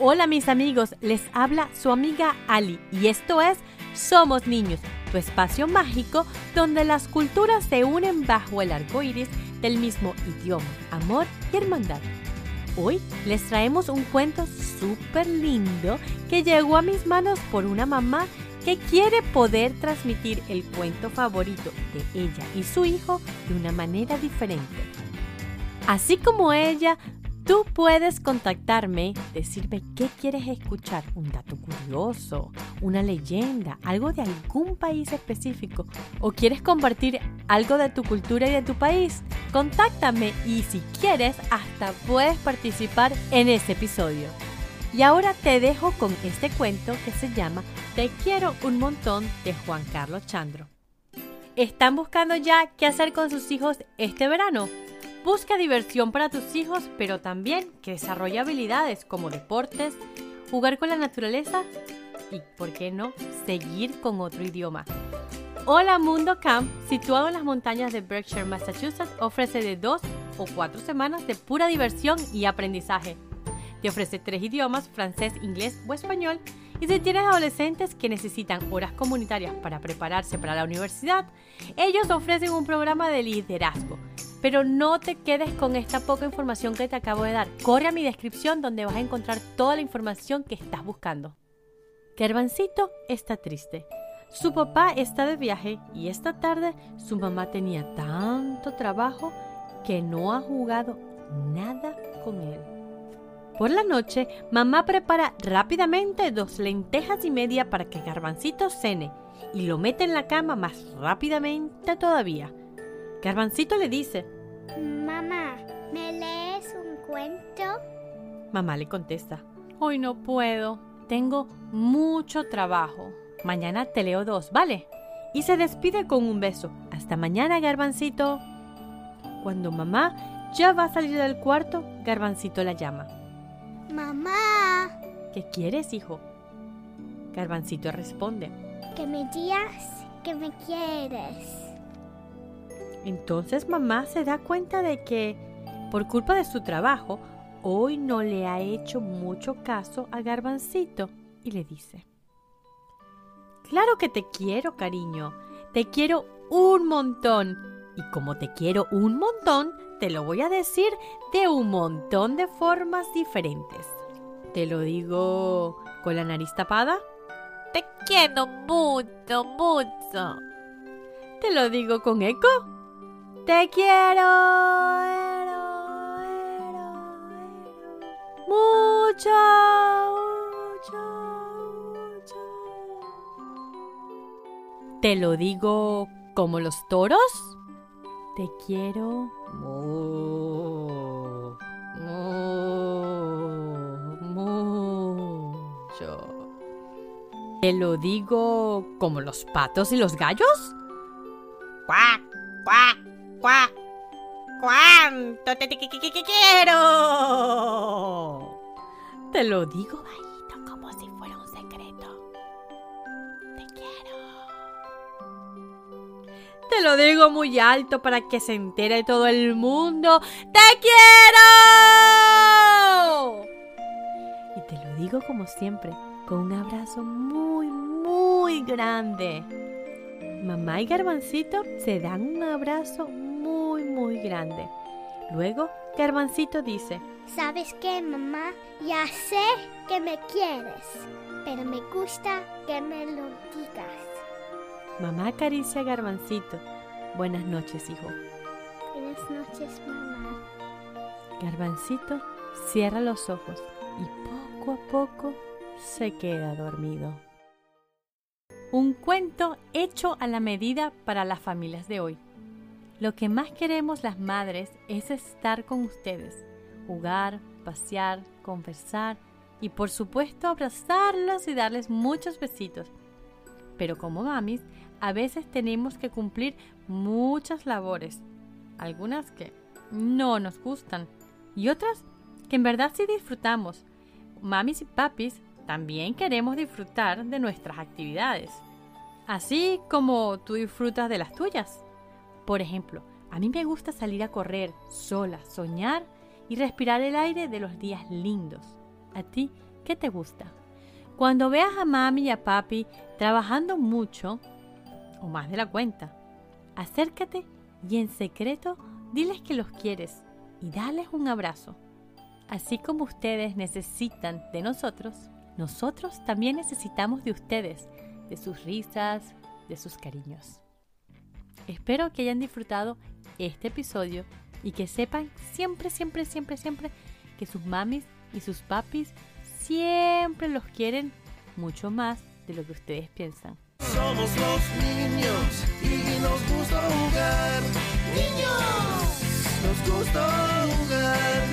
Hola mis amigos, les habla su amiga Ali y esto es Somos Niños, tu espacio mágico donde las culturas se unen bajo el arco iris del mismo idioma, amor y hermandad. Hoy les traemos un cuento súper lindo que llegó a mis manos por una mamá que quiere poder transmitir el cuento favorito de ella y su hijo de una manera diferente. Así como ella, tú puedes contactarme, decirme qué quieres escuchar, un dato curioso, una leyenda, algo de algún país específico o quieres compartir algo de tu cultura y de tu país. Contáctame y si quieres hasta puedes participar en ese episodio. Y ahora te dejo con este cuento que se llama Te quiero un montón de Juan Carlos Chandro. ¿Están buscando ya qué hacer con sus hijos este verano? Busca diversión para tus hijos, pero también que desarrolle habilidades como deportes, jugar con la naturaleza y, ¿por qué no?, seguir con otro idioma. Hola Mundo Camp, situado en las montañas de Berkshire, Massachusetts, ofrece de dos o cuatro semanas de pura diversión y aprendizaje. Te ofrece tres idiomas, francés, inglés o español, y si tienes adolescentes que necesitan horas comunitarias para prepararse para la universidad, ellos ofrecen un programa de liderazgo pero no te quedes con esta poca información que te acabo de dar. Corre a mi descripción donde vas a encontrar toda la información que estás buscando. Garbancito está triste. Su papá está de viaje y esta tarde su mamá tenía tanto trabajo que no ha jugado nada con él. Por la noche, mamá prepara rápidamente dos lentejas y media para que Garbancito cene y lo mete en la cama más rápidamente todavía. Garbancito le dice, Mamá, ¿me lees un cuento? Mamá le contesta, hoy no puedo, tengo mucho trabajo. Mañana te leo dos, ¿vale? Y se despide con un beso. Hasta mañana, Garbancito. Cuando mamá ya va a salir del cuarto, Garbancito la llama. Mamá. ¿Qué quieres, hijo? Garbancito responde. Que me digas que me quieres. Entonces mamá se da cuenta de que, por culpa de su trabajo, hoy no le ha hecho mucho caso a Garbancito y le dice, Claro que te quiero, cariño, te quiero un montón. Y como te quiero un montón, te lo voy a decir de un montón de formas diferentes. Te lo digo con la nariz tapada. Te quiero mucho, mucho. Te lo digo con eco. Te quiero, mucho. Te lo digo como los toros. Te quiero mucho. Te lo digo como los patos y los gallos. ¡Cuac! ¡Cuac! ¡Cuá! ¿Cuánto te, quiero? Te lo digo bajito como si fuera un secreto. Te quiero. Te lo digo muy alto para que se entere todo el mundo. ¡Te quiero! Y te lo digo como siempre, con un abrazo muy, muy grande. Mamá y Garbancito se dan un abrazo muy, muy grande. Luego, Garbancito dice, ¿Sabes qué, mamá? Ya sé que me quieres, pero me gusta que me lo digas. Mamá acaricia a Garbancito. Buenas noches, hijo. Buenas noches, mamá. Garbancito cierra los ojos y poco a poco se queda dormido. Un cuento hecho a la medida para las familias de hoy. Lo que más queremos las madres es estar con ustedes, jugar, pasear, conversar y por supuesto abrazarlos y darles muchos besitos. Pero como mamis, a veces tenemos que cumplir muchas labores, algunas que no nos gustan y otras que en verdad sí disfrutamos. Mamis y papis también queremos disfrutar de nuestras actividades, así como tú disfrutas de las tuyas. Por ejemplo, a mí me gusta salir a correr sola, soñar y respirar el aire de los días lindos. ¿A ti ¿Qué te gusta? Cuando veas a mami y a papi trabajando mucho, o más de la cuenta, acércate y en secreto diles que los quieres y dales un abrazo. Así como ustedes necesitan de nosotros, nosotros también necesitamos de ustedes, de sus risas, de sus cariños. Espero que hayan disfrutado este episodio y que sepan siempre, siempre, siempre, siempre que sus mamis y sus papis siempre los quieren mucho más de lo que ustedes piensan. Somos los niños y nos gusta jugar. Niños, nos gusta jugar.